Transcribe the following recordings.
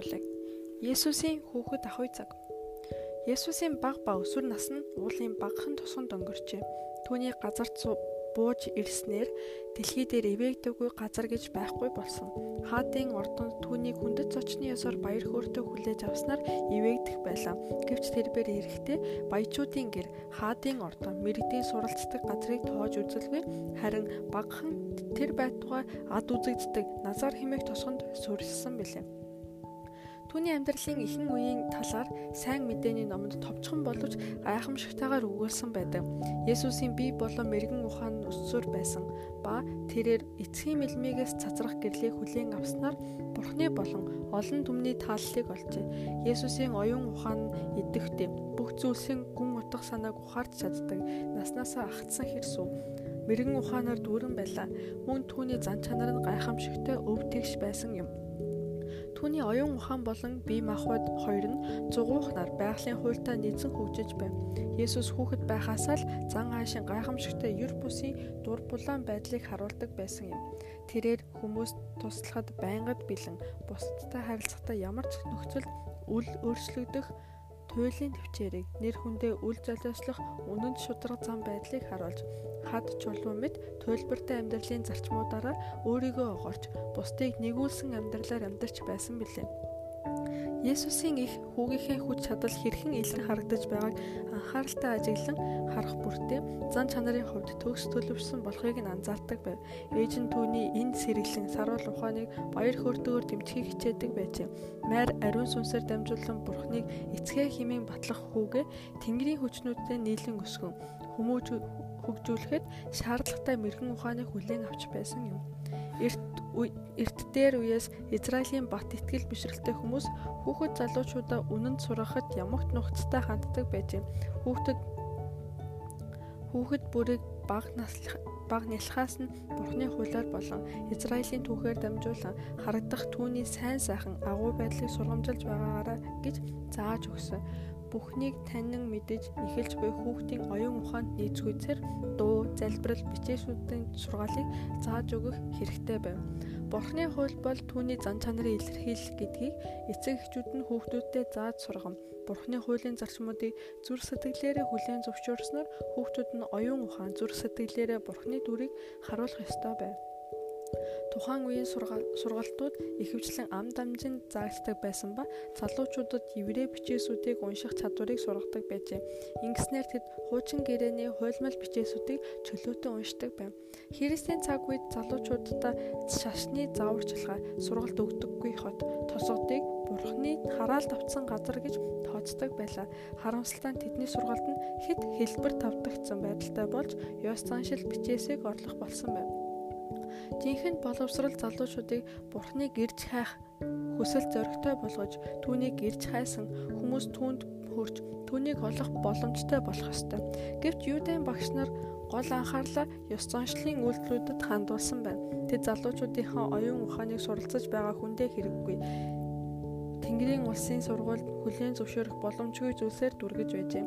сургуулийг. Есүсийн хүүхэд ах үе цаг. Есүсийн баг ба өсвөр нас нь уулын багахан тусганд өнгөрчээ. Түүний газарт бууж ирснээр дэлхий дээр ивээгдэггүй газар гэж байхгүй болсон. Хаадын ордонд түүнийг хүндэт зочны ёсоор баяр хөөртэй хүлээж авснаар ивээгдэх байлаа. Гэвч тэрээр эрэхтэй баячуудын гэр хаадын ордон мэрэгдийн суралцдаг газрыг тоож үзэлгүй харин багахан тэр байтугай ад үзэгддэг назар химээх тосгонд суурилсан билээ. Түүний амьдралын ихэнх үеийн талаар сайн мэдээний номонд товчхон боловч гайхамшигтайгаар өгүүлсэн байдаг. Есүсийн бие болон мэрэгэн ухаан өссөр байсан ба тэрээр эцгийн мэлмигээс цацрах гэрлийг хүлээн авснаар Бурхны болон олон түмний тааллыг олжээ. Есүсийн оюун ухаан идэвхтэй бүх зүйлсийн гүн утга санааг ухаарч чаддаг. Наснаасаа агтсан хэрсүү мэрэгэн ухаанаар дүүрэн байлаа. Мөн түүний зан чанар нь гайхамшигтай өв тэгш байсан юм. Түүний оюун ухаан болон бие махбод хоёр нь зугуухнаар байгалийн хуультай нийцэн хөгжиж байв. Есүс хүүхэд байхасаа л зан аашийн гайхамшигтай ер бусын дур булаан байдлыг харуулдаг байсан юм. Тэрээр хүмүүс туслахад байнгад бэлэн бусдтай харилцахдаа ямар ч нөхцөлд үл өөрчлөгдөх туйлын төвчээрийг нэр хүндээ үл золиослох үнэнд шударга зам байдлыг харуулж хад чулуу мэд туйлбартай амьдралын зарчмуудаараа өөрийгөө огоорч бусдыг нэгүүлсэн амьдралаар амьдарч байсан билээ. Есүсийн их хүүгийнхээ хүч чадал хэрхэн илэрх харагдаж байгааг анхааралтай ажиглан харах бүртээ зан чанарын хувьд төгс төлөвшсөн болохыг нь анзаардаг байв. Ээж нь түүний энд сэргэлэн саруул ухааныг баяр хөөртэйгээр дэмжихийг хичээдэг байжээ. Майр ариун сүнсээр дамжуулан бурхныг эцгээ химийн батлах хүүгээ Тэнгэрийн хүчнүүдтэй нийлэн өсгөн хүмүүж хөгжүүлэхэд шаардлагатай мэрэгэн ухааныг хүлээн авч байсан юм. Эрт эрт дээр үеэс Израилийн бат итгэл бишрэлтэй хүмүүс хүүхэд залуучуудаа үнэнд сургахад ямагт нухацтай ханддаг байжээ. Хүүхдэд хүүхэд бүрийг баг наслах баг нялхаас нь Бурхны хуулиар болон Израилийн түүхээр дамжуулан харагдах түүний сайн сайхан агуу байдлыг сургамжилж байгаагаараа гэж зааж өгсөн бүхнийг танин мэдэж эхэлж буй хүүхдийн оюун ухаанд нийцгүйцээр дуу, залбирал, бичээсүүдийн сургаалыг зааж өгөх хэрэгтэй байв. Бурхны хууль бол түүний зан чанарын илэрхийлэл гэдгийг эцэг эхчүүд нь хүүхдүүдтэй зааж сургам. Бурхны хуулийн зарчмуудыг зүр сэтгэлээрээ хүлээн зөвшөөрснөөр хүүхдүүд нь оюун ухаан, зүр сэтгэлээрээ Бурхны дүрийг харуулах ёстой байв. Тухайн үеийн сургалтууд ихэвчлэн ам дамжинд заагддаг байсан ба залуучуудад еврей бичээсүүдийг унших чадварыг сургадаг байжээ. Ингэснээр тэд хуучин гэрээний хуйлмал бичээсүүдийг чөлөөтэй уншдаг байв. Христийн цаг үед залуучуудаа шашны зааварчилгаа сургалт өгдөггүй хот тосгодыг Бурхны хараалт авцсан газар гэж тооцдог байлаа. Харамсалтай нь тэдний сургалт нь хэд хэлбэр тавдагдсан байдалтай болж ёс заншил бичээсийг орлох болсон байв. Жинхэнэ боловсрал залуучуудыг Бурхныг ирж хайх хүсэл зоригтой болгож түүнийг ирж хайсан хүмүүс түүнд хөрж түүнийг олох боломжтой болох ёстой. Гэвч Юудын багш нар гол анхаарлаа ёс заншлын үйлдэлүүдэд хандуулсан байна. Тэд залуучуудынхаа оюун ухааныг суралцаж байгаа хүндээ хэрэггүй Тэнгэрийн улсын сургуульд хүлээн зөвшөөрөх боломжгүй зүйлсээр дүргэж байжээ.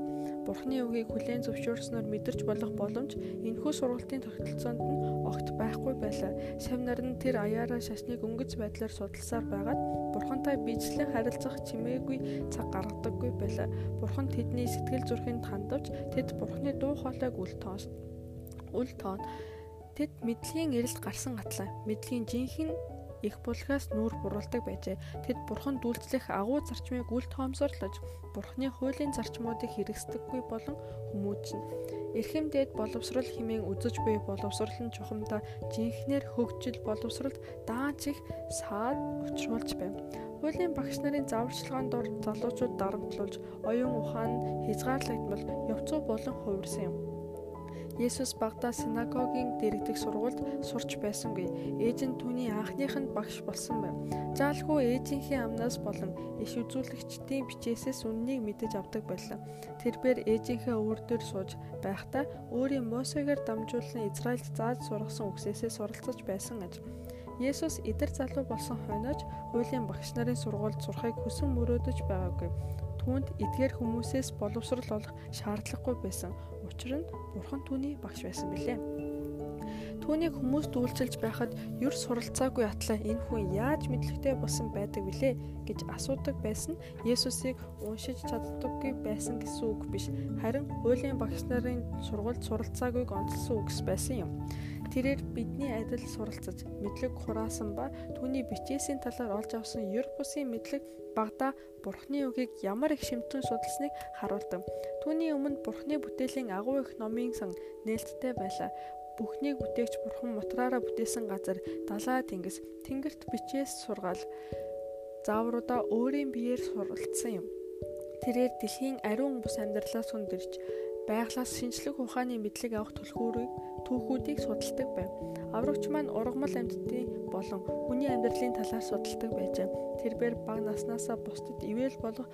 Бурхны үгийг хүлээн зөвшөөрснөөр мэдэрч болох боломж энэхүү сургалтын тогтолцоонд нь огт байхгүй байлаа. Савнар нь тэр аяараа шашныг өнгөц байдлаар судалсаар байгаад Бурхантай бичлэн харилцах чимээгүй цаг гаргадаггүй байлаа. Бурхан тэдний сэтгэл зүрхэнд хандвч тэд Бурхны дуу хоолойг үл тоос. Үл тоон Тэд мэдлэгийн эрэлт гарсан атлаа. Мэдлэгийн жинхэнэ их булгаас нүүр буруулдаг байжээ. Тэд бурхан дүүлцлэх агуу зарчмыг үл тоомсорлож бурханы хуулийн зарчмуудыг хэрэгсдэггүй болон хүмүүжнэ. Эрхэм дээд боловсрал хэмээн үзэж буй боловсрал нь чухамдаа жинхнэр хөгжил боловсралд даанч их саад учруулж байв. Хуулийн багш нарын зааварчилгаанд дор залуучууд дарамтлуулж оюун ухаан хязгаарлагдмал явцуу болон хувирсан юм. Есүс багада синагогийн дэрэгдэх сургуульд сурч байсангүй. Ээж нь түүний анхныханд багш болсон байв. Заалхуу ээжийнхээ амнаас болон иш үзүүлэгчдийн бичээсээс үннийг мэдэж авдаг байлаа. Тэрээр ээжийнхээ өвөр дээр сууж байхдаа өөрийн Мосегээр дамжуулан Израильд зааж сургасан үгсээсээ суралцаж байсан аж. Есүс эдэр залуу болсон хойноож хуулийн багш нарын сургуульд сурахыг хүсэн мөрөөдөж байгаагүй. Түүнд эдгээр хүмүүсээс боловсрал олох шаардлагагүй байсан. Учир нь Бурхан түүний багш байсан билээ. Түүнийг хүмүүс дүүлчилж байхад юр суралцаагүй атлаа энэ хүн яаж мэдлэгтэй болсон байдаг вүлээ гэж асуудаг байсан Есүсийг уншиж чаддаггүй байсан гэсэн үг биш. Харин хуулийн багш нарын сургалт суралцаагүй гонцлсон үгс байсан юм. Тэрээр бидний адил суралцаж мэдлэг хураасан ба түүний бичээсийн талаар олж авсан бусын мэдлэг багада Бурхны үгийг ямар их шимтэн судалсныг харуулдаг. Түүний өмнө Бурхны бүтээлийн агуу их номын сан нээлттэй байлаа бүхнийг бүтээгч бурхан мотраараа бүтээсэн газар далаа тэнгис тэнгэрт бичээс сургаал заавруудаа өөрийн биеэр суралцсан юм. Тэрээр дэлхийн ариун бус амьдралаас хүндэрч байглаас шинжлэх ухааны мэдлэг авах түлхүүрийг түүхүүдийг судалдаг байв. Аврагч маань ургамал амьтдын болон хүний амьдралын талаар судалдаг байжээ. Тэрээр баг наснаасаа бусдад ивэл болох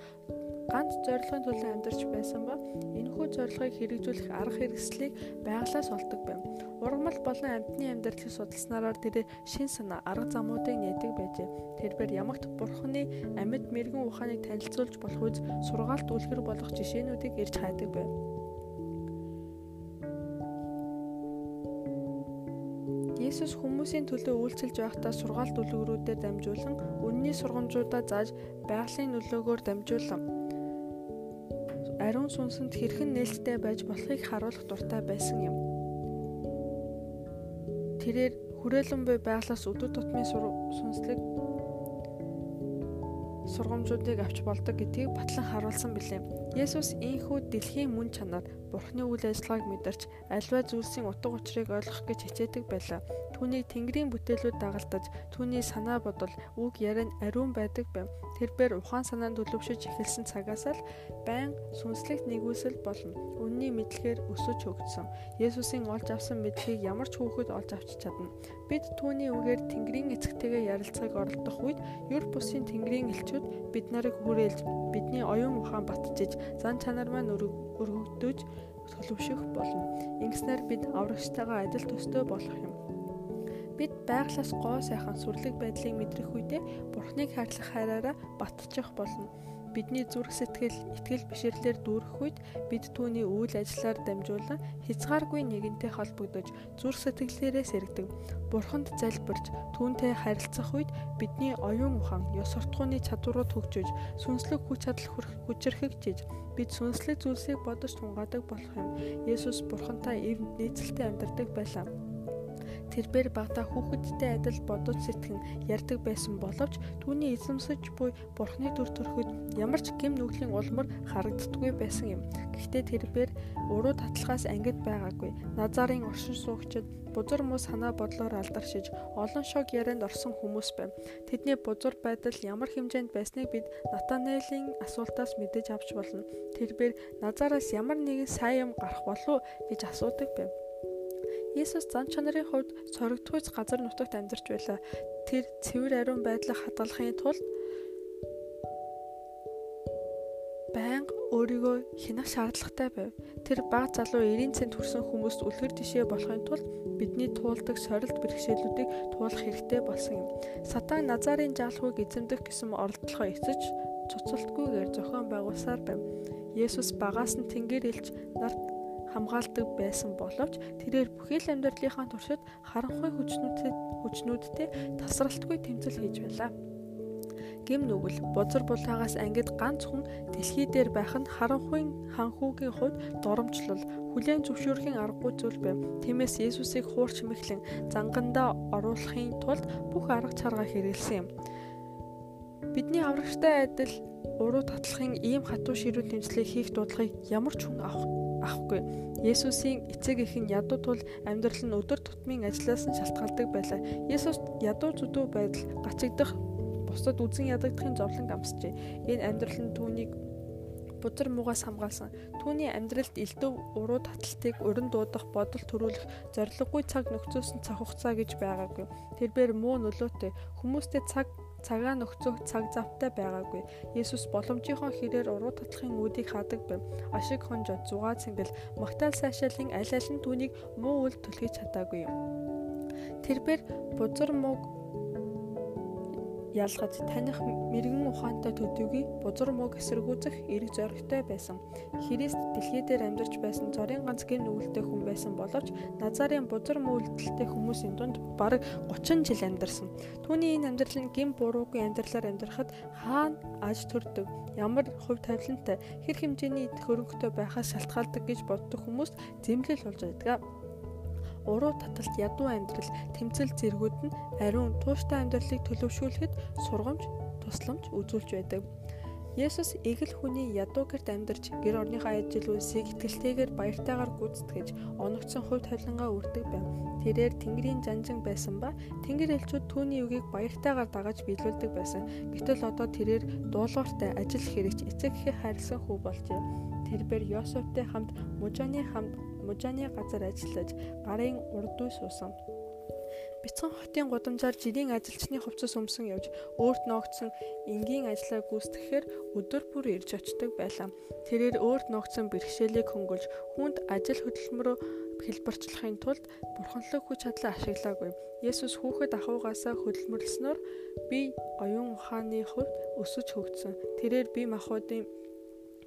ганц зорилгын төлөө амьдарч байсан ба энэхүү зорилгыг хэрэгжүүлэх арга хэрэгслийг байглаас олдог байв. Ургамал болон амьтны амьдралыг судалснараар тэр шин санаа арга замуудыг нээдэг байжээ. Тэрээр ямагт бурхны амьд мэрэгэн ухааныг танилцуулж болох үз сургаалт үлгэр болох жишээнүүдийг ирж хайдаг байв. Есүс хүмүүсийн төлөө үйлчилж байхдаа сургаалт үлгэрүүдээр дамжуулан үнний сургамжуудаа зааж байгалийн нөлөөгөөр дамжуулан ариун сүнсэнд хэрхэн нээлттэй байж болохыг харуулах дуртай байсан юм. Тэрээр хүрээлэн буй байглаас өдөр тутмын сүнслэг сургамжуудыг авч болдог гэдгийг батлан харуулсан билээ. Есүс ийхүү дэлхийн мөн чанар Бурхны үйл ажиллагааг мэдэрч альва зүйлсийн утга учирыг ойлгох гэж хичээдэг байлаа. Түүнийг Тэнгэрийн бүтээлүүд дагалдаж, түүний санаа бодол, үг яриа нь ариун байдаг байв. Тэрээр ухаан санаанд төлөвшөж эхэлсэн цагаас л байн сүнслэгт нэгүсэл болно. Үнний мэдлэгээр өсөж хөгжсөн. Есүсийн олж авсан мэдлэгийг ямар ч хүүхэд олж авч чадна. Бид түүний үгээр Тэнгэрийн эцэгтэйгээ ярилцахыг оролдох үед юр бусын Тэнгэрийн элчүүд бид нарыг хүрээлж, бидний оюун ухаан батжиж, зан чанар маань өргөгдөж төлөвшөх болно. Ингэснээр бид аврагчтайгаа адил төстэй болох юм. Бид байглаас гоо сайхан сүрлэг байдлыг мэдрэх үедээ Бурхныг хайрлах хайраараа батчих болно. Бидний зүрх сэтгэл, итгэл бишрлэр дүүрэх үед бид түүний үйл ажиллаар дамжуулан хязгааргүй нэгэнтэй холбогдож зүрх сэтгэлээрээ сэргдэг. Бурханд залбирч түүнтэй харилцах үед бидний оюун ухаан, ёс суртахууны чадварууд хөгжиж, сүнслэг хүч чадал хүчрхэгжиж, бид сүнслэг зүйлсийг бодож тунгаадаг болох юм. Есүс Бурхантай эвд нийцэлтэй амьдардаг байлаа. Тэрбээр багада хүүхэдтэй адил бодож сэтгэн ярьдаг байсан боловч түүний эзэмсэж буй бурхны төр төрөхөд ямар ч гэм нүглийн улмар харагддаггүй байсан юм. Гэхдээ тэрбээр уруу татлахаас ангид байгаагүй. Назарын оршин суугчид бузар муу санаа бодлоор алдаршиж олон шог ярианд орсон хүмүүс байв. Тэдний бузар байдал ямар хэмжээнд байсныг бид Натанелийн асуултаас мэдэж авч болно. Тэрбээр Назараас ямар нэгэн сайн юм гарах болов гэж асуудаг байв. Есүс зан чанарын хувьд сорогдгүйц газар нутагт амьдарч байлаа. Тэр цэвэр ариун байдлыг хадгалахын тулд байнга өөрийгөө хянах шаардлагатай байв. Тэр баг залуу 90 цент хүрсэн хүмүүст үлгэр тишээ болохын тулд бидний туулдаг сорилт бэрхшээлүүдийг туулах хэрэгтэй болсон юм. Сатан Назарын жаалхууг эзэмдэх гэсэн оролдлогоо эцэж цуцалтгүйгээр зохион байгуулсаар байв. Есүс багаас нь тэнгэр илж нарт хамгаалдаг байсан боловч тэрээр бүхэл амьдралынхаа туршид харанхуй хүчнүүдэд хүчнүүдтэй тасралтгүй тэмцэл хийж байлаа. Гим нүгэл бузар булаагаас ангид ганц хүн дэлхий дээр байх нь харанхуйн ханхүүгийн хувьд доромжлол хүлээн зөвшөөрөхийн аргагүй зүйл байв. Тиймээс Есүсийг хуурч мэхлэн зангандаа оруулахын тулд бүх арга чаргаа хэрэгэлсэн юм. Бидний аврагчтай адил уруу татлахын ийм хатуу ширүүл тэмцлийг хийх дуудлагыг ямар ч хүн авах авахгүй. Есүсийн эцэг эхэн ядуу тул амьдрал нь өдөр тутмын ажлаас нь шалтгаалдаг байлаа. Есүс ядуу зүдүү байдал гачигдах бусдад үзэн ядагдахын зовлон амсжээ. Энэ амьдрал нь түүнийг бузар муугаас хамгаалсан. Түүний амьдралд элдв уруу таталтыг уран дуудах, бодол төрүүлэх зориггүй цаг нөхцөөсөн цаг хугацаа гэж байгаагүй. Тэрээр муу нөлөөтэй хүмүүстэй цаг цагаа нөхцөх цаг завтай байгаагүй. Есүс боломжийнхоо хэрээр уруу татлахын үүдийг хаадаг байв. Ашиг хонжоо, зугаа цэнгэл, магтаал сайшаалын аль аль нь түүнийг муу үйл түлхэж чадаагүй юм. Тэрээр бузар мууг ялгаж таних мэрэгэн ухаантай төдийгүй бузар мөг эсэргүүцэх эрг зоригтой байсан. Христ дэлхий дээр амьдарч байсан цорын ганц гин нүгэлтэй хүн байсан боловч Назарын бузар мөөлдөлтэй хүмүүсийн дунд бараг 30 жил амьдарсан. Түүний энэ амьдрал нь гин буруугүй амьдралаар амьдрахад хаана аж төрдөг, ямар хувь тавилантай, хэр хэмжээний хөрөнгөтэй байхаас шалтгаалдаг гэж боддог хүмүүст зэмлэл болж байдаг уруу таталт ядуу амьдрал тэмцэл зэргүүд нь ариун тууштай амьдралыг төлөвшүүлэхэд сургамж тусламж үзүүлж байдаг. Есүс эгэл хүний ядуу гэрт амьдарч гэр орныхоо ажил үйлсийг ихтгэлтэйгээр баяртайгаар гүйцэтгэж оногцсон хувь тавилангаа үрдэг байв. Тэрээр Тэнгэрийн жанжин байсан ба Тэнгэр элчүүд түүний үгийг баяртайгаар дагаж биелүүлдэг байсан. Гэтэл одоо тэрээр дуулууртай ажил хэрэгч эцэг эхээ хайрлсан хүү болжээ. Тэрээр Йосефтэй хамт мужааны хамт мужааны газар ажиллаж гарын урд үе суусан. Бяцхан хотын гудамжаар жилийн ажилчны хувцас өмсөн явж өөрт ногдсон энгийн ажлаа гүйцэтгэхээр өдөр бүр ирж очдог байлаа. Тэрээр өөрт ногдсон бэрхшээлийг хөнгөлж хүнд ажил хөдөлмөрөөр хэлбэрчлэхийн тулд бурханлаг хүч чадлаа ашиглаагүй. Есүс хүүхэд ахуйгаасаа хөдөлмөрлснөөр би оюун ухааны хувьд өсөж хөгжсөн. Тэрээр би махбодын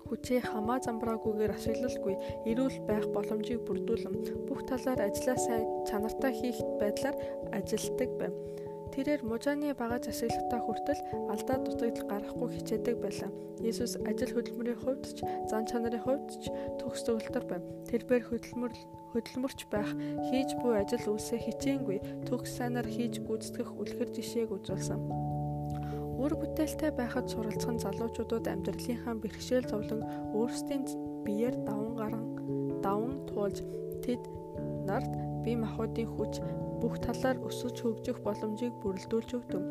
хүчээ хамаа замбраагүйгээр ашиглалгүй эрүүл байх боломжийг бүрдүүлэн бүх талаар ажлаа сайн чанартай хийх байдлаар ажилтдаг байв. Тэрээр мужааны багаж ашиглахтаа хүртэл алдаа дутагдал гарахгүй хичээдэг байлаа. Есүс ажил хөдөлмөрийн хувьд ч зан чанарын хувьд ч төгс төгөлтөр байв. Тэрээр хөдөлмөр хөдөлмөрч байх хийж буй ажил үйлсээ хичээнгүй төгс сайнаар хийж гүйцэтгэх үлгэр жишээг үзүүлсэн. Үр бүтээлтэй байхад суралцсан залуучуудад амьдралынхаа бэрхшээл зовлон өөрсдийн биеэр даван гарan даван туулж тэд нарт бие махбодын хүч бүх талаар өсөж хөгжих боломжийг бүрэлдүүлж өгдөг.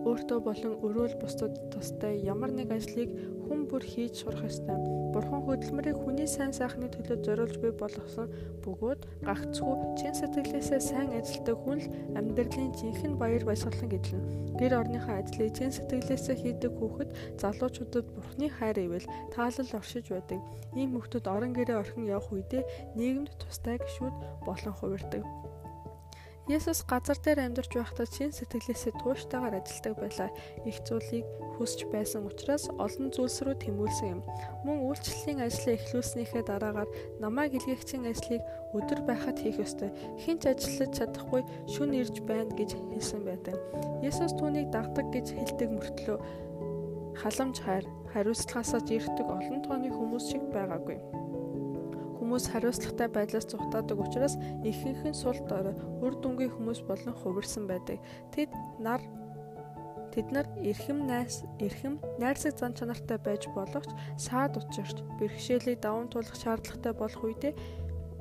Өөртөө болон өрөөл бусдад тустай ямар нэг ажлыг хүн бүр хийж сурах ёстой. Бурхан хөдөлмөрийг хүний сайн сайхны төлөө зориулж бий болгосон бөгөөд гагцхүү чин сэтгэлээсээ сайн ажилтдаг хүн л амьдралын жинхэнэ баяр баясгалан гэдлэн. Гэр орныхоо ажлыг чин сэтгэлээсээ хийдэг хүүхэд залуучуудад Бурханы хайр ивэл таалал оршиж байдаг. Ийм хүүхдүүд орон гэрээ орхин явах үедээ нийгэмд тустай гişүүд болон хувирдаг. Есүс газар дээр амьдарч байхдаа чин сэтгэлээсээ тууштайгаар ажилдаг байлаа. Их зүйлийг хүсч байсан учраас олон зүйлс рүү тэмүүлсэн юм. Мөн үйлчлэлийн ажлаа эхлүүлснийхээ дараагаар намайг илгээгчийн ажлыг өдөр байхад хийх ёстой. Хинч ажиллаж чадахгүй шүн ирж байна гэж хэлсэн байдаг. Есүс түүнийг дагдаг гэж хэлдэг мөртлөө халамж хайр, хариуцлагаасаа жиргдэг олон тооны хүмүүс шиг байгаагүй. Хүмүүс хариуцлагатай байдлаас зүхтаадаг учраас ихэнх нь сул дорой үр дүнгийн хүмүүс болон хувирсан байдаг. Тэд нар Тэд нар эрхэм найс, эрхэм найрсаг зан чанартай байж болохч саад учирч бэрхшээлийг даван туулах шаардлагатай болох үедээ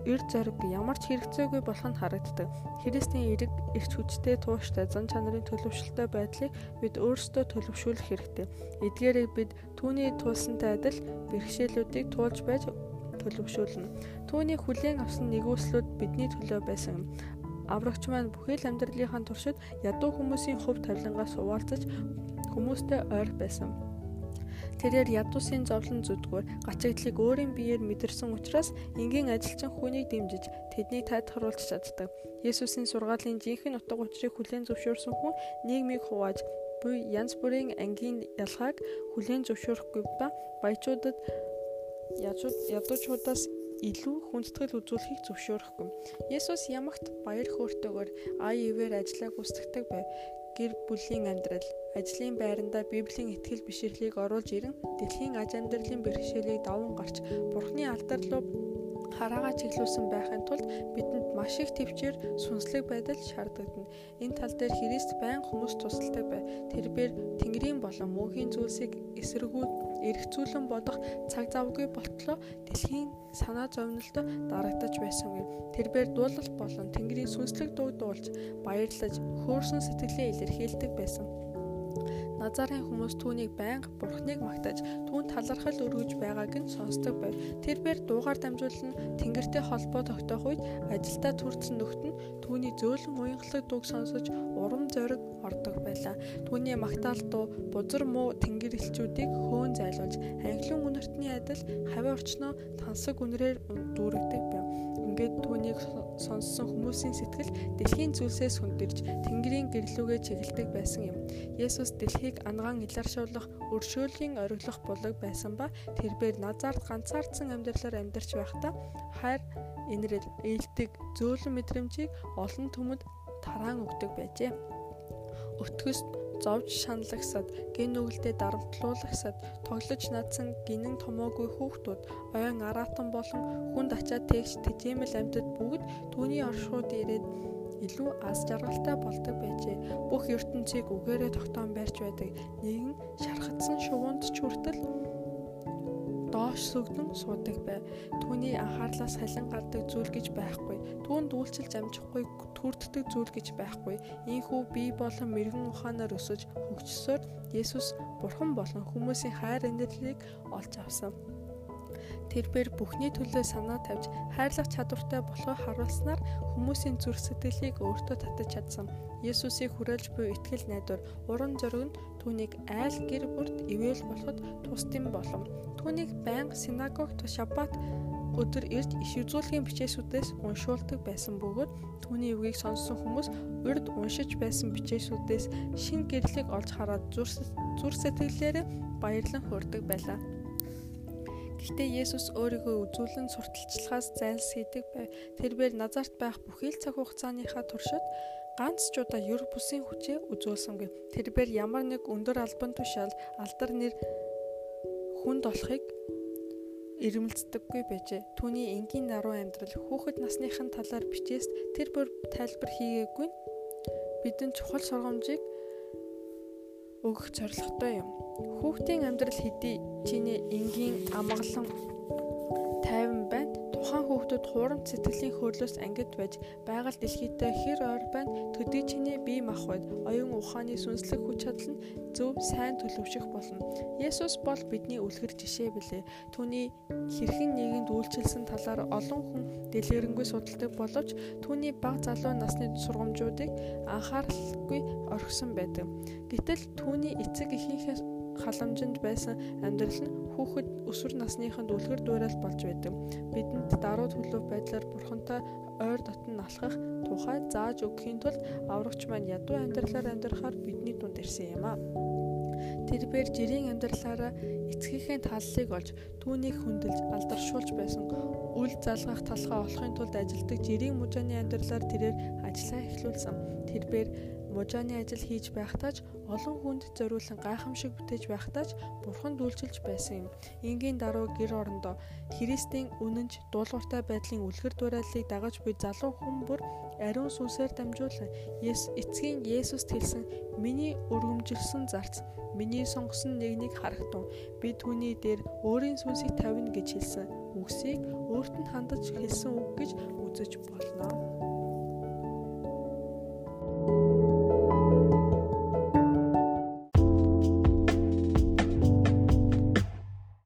эр зориг ямар ч хэрэгцээгүй болох нь харагддаг. Христийн эрэг эрч хүчтэй тууштай зан чанарын төлөвшөлтэй байдлыг бид өөрсдөө төлөвшүүлэх хэрэгтэй. Эдгээрийг бид түүний туулсантай адил бэрхшээлүүдийг туулж байж төлөвшүүлнэ. Түүний хүлээн авсан нэгүслүүд бидний төлөө байсан. Аврагч маань бүхэл амьдралынхаа туршид ядуу хүмүүсийн хувь тавилангаас хуваалцаж хүмүүстэй ойр байсан. Тэрээр ядуусын зовлон зүдгүүр гачигдлыг өөрийн биеэр мэдэрсэн учраас энгийн ажилчин хүнийг дэмжиж тэднийг тайлхруулж чаддаг. Есүсийн сургаалын жинхэнэ утга учирыг хүлээн зөвшөөрсөн хүн нийгмийг хувааж буй янз бүрийн ангийн ялгааг хүлээн зөвшөөрөхгүй ба баячуудад ядуучуудаас илүү хүндэтгэл үзүүлэхийг зөвшөөрөхгүй. Есүс ямагт баяр хөөртэйгээр АИВ-ээр ажиллаа гүйцэтгэдэг байв. Гэр бүлийн амьдрал, ажлын байрандаа Библийн итгэл бишрлийг оруулж ирэн дэлхийн аж амьдралын бэрхшээлийг даван гарч Бурхны алдар руу хараагаа чиглүүлсэн байхын тулд бидэнд маш их төвчээр сүнслэг байдал шаардагдана. Энэ тал дээр Христ байн хүмүүс тусалдаг бай. Тэрээр Тэнгэрийн болон мөнхийн зүйлсийг эсэргүүл эргцүүлэн бодох цаг завгүй болтлоо дэлхийн санаа зовнилдо дарагдаж байсангүй. Тэрээр дуулалт болон Тэнгэрийн сүнслэг дуу дуулж баярлаж хөөрсөн сэтгэлээ илэрхийлдэг байсан. Назарын хүмүүс түүнийг байнга Бурхныг магтаж түүнд талархал өргөж байгааг нь сонсдог байв. Тэрээр дуугаар дамжуулан Тэнгэртэй холбоо тогтоох үед ажилдаа төрсэн нөхд нь түүний зөөлөн уянгалаг дууг сонсож урам зориг ордог байлаа. Түүний магтаал дуу бузар муу тэнгэр элчүүдийг хөөн зайлуулж анхлын үнэртний адил хавийн орчноо тансаг үнрээр дүүрэгдэг байв. Ингээд түүнийг сонссон хүмүүсийн сэтгэл дэлхийн зүйлсээс хүндэрж тэнгэрийн гэрлүүгээ чиглэдэг байсан юм. Есүс дэлхийг ангаан илэршүүлэх өршөөлийн ориглох булаг байсан ба тэрээр Назарт ганцаардсан амьдралаар амьдарч байхдаа хайр инрэл ээлдэг зөөлөн мэдрэмжийг олон түмэнд тараан өгдөг байжээ. Өтгөс зовж шаналгасад, гин нүгэлдээ дарамтлуулагсад, тоглож надсан гинэн томоогүй хүүхдүүд, ойн араатан болон хүнд ачаад тэгш тэжээмэл амьтад бүгд түүний оршууд ирээд илүү аз жаргалтай болдог байжээ. Бүх ертөнцийг үгээрээ тогтоон барьж байдаг нэгэн шархатсан шувуунд ч хүртэл доош сүгдэн суудаг байв. Түүний анхаарлаас халин гардаг зүйл гэж байхгүй. Түүнд үйлчилж амжихгүй төрддөг зүйл гэж байхгүй. Ийхүү бие болон мэрэгэн ухаанаар өсөж хөгжсөөр Есүс Бурхан болон хүмүүсийн хайр инэрлийг олж авсан. Тэрээр бүхний төлөө санаа тавьж хайрлах чадвартай болохоо харуулснаар хүмүүсийн зүрх сэтгэлийг өөртөө татаж чадсан. Есүсийг хүрээлж буй итгэл найдвар уран зориг нь түүнийг айл гэр бүрт ивэл болоход тусдим болов. Түүнийг байнга синагогт шаббат өдөр ирж иш үзүүлгийн бичээсүүдээс уншуулдаг байсан бөгөөд түүний үгийг сонссон хүмүүс урд уншиж байсан бичээсүүдээс шин гэрлийг олж хараад зүр сэтгэлээрээ баярлан хуурдаг байлаа. Гэхдээ Есүс өөрийгөө үзүүлэн сурталчилгаас зайлсхийдэг байв. Тэрээр Назарт байх бүхий л цаг хугацааныхаа туршид ганц ч удаа ер бусын хүчээ үзүүлсэнгүй. Тэрээр ямар нэг өндөр албан тушаал алдар нэр хүнд болохыг ирмэлцдэггүй байжээ. Түүний энгийн наруу амьдрал хүүхэд насныхын талаар бичээс тэр бүр тайлбар хийгээгүй нь бидэнд чухал сургамжийг өгөх зорилготой юм. Хүүхдийн амьдрал хэдий чиний энгийн амгалан тайван байна. Хүүхдүүд хуурамч сэтгэлийн хөдлөөс ангид байж байгаль дэлхийдээ хэр ойр байна. Төдий чиний бие махбод оюун ухааны сүнслэг хүч чадал нь зөв сайн төлөвшөх болно. Есүс бол бидний үлгэр жишээ билээ. Түүний хэрхэн нийгэмд үйлчилсэн талаар олон хүн дэлгэрэнгүй судалдаг боловч түүний бага залуу насны сургамжуудыг анхааралгүй орхисон байдаг. Гэтэл түүний эцэг эхийнхээс халамжинд байсан амьдрал нь хүүхэд өсвөр насныханд үлгэр дуурайл болж байдаг. Бидэнд даруй төлөв байдлаар бурхантай ойр дотн алхах тухай зааж өгөхийн тулд аврагч маань ядуу амьдралаар амьдрахаар бидний дунд ирсэн юм а. Тэрээр жирийн амьдралаараа эцгийнхээ таллыг олж түүнийг хүндэлж алдаршуулж байсан үл залгах талхаа олохын тулд ажилдаг жирийн мужааны амьдралаар тэрээр ажиллаа эхлүүлсэн. Тэрээр Мужааны ажил хийж байхдаа ч олон хүнд зориулсан гайхамшиг бүтээж байхдаа ч бурхан дүүлчилж байсан юм. Энгийн даруй гэр орондоо Христийн үнэнч дуулууртай байдлын үлгэр дуурайлыг дагаж буй залуу хүмүүр ариун сүнсээр дамжуулан эцгийн Есүс хэлсэн миний өргөмжилсэн зарц миний сонгосон нэгнийг харагтун би түүний дээр өөрийн сүнсийг тавина гэж хэлсэн үгсийг өөрт нь хандаж хэлсэн үг гэж үзэж болно. thank you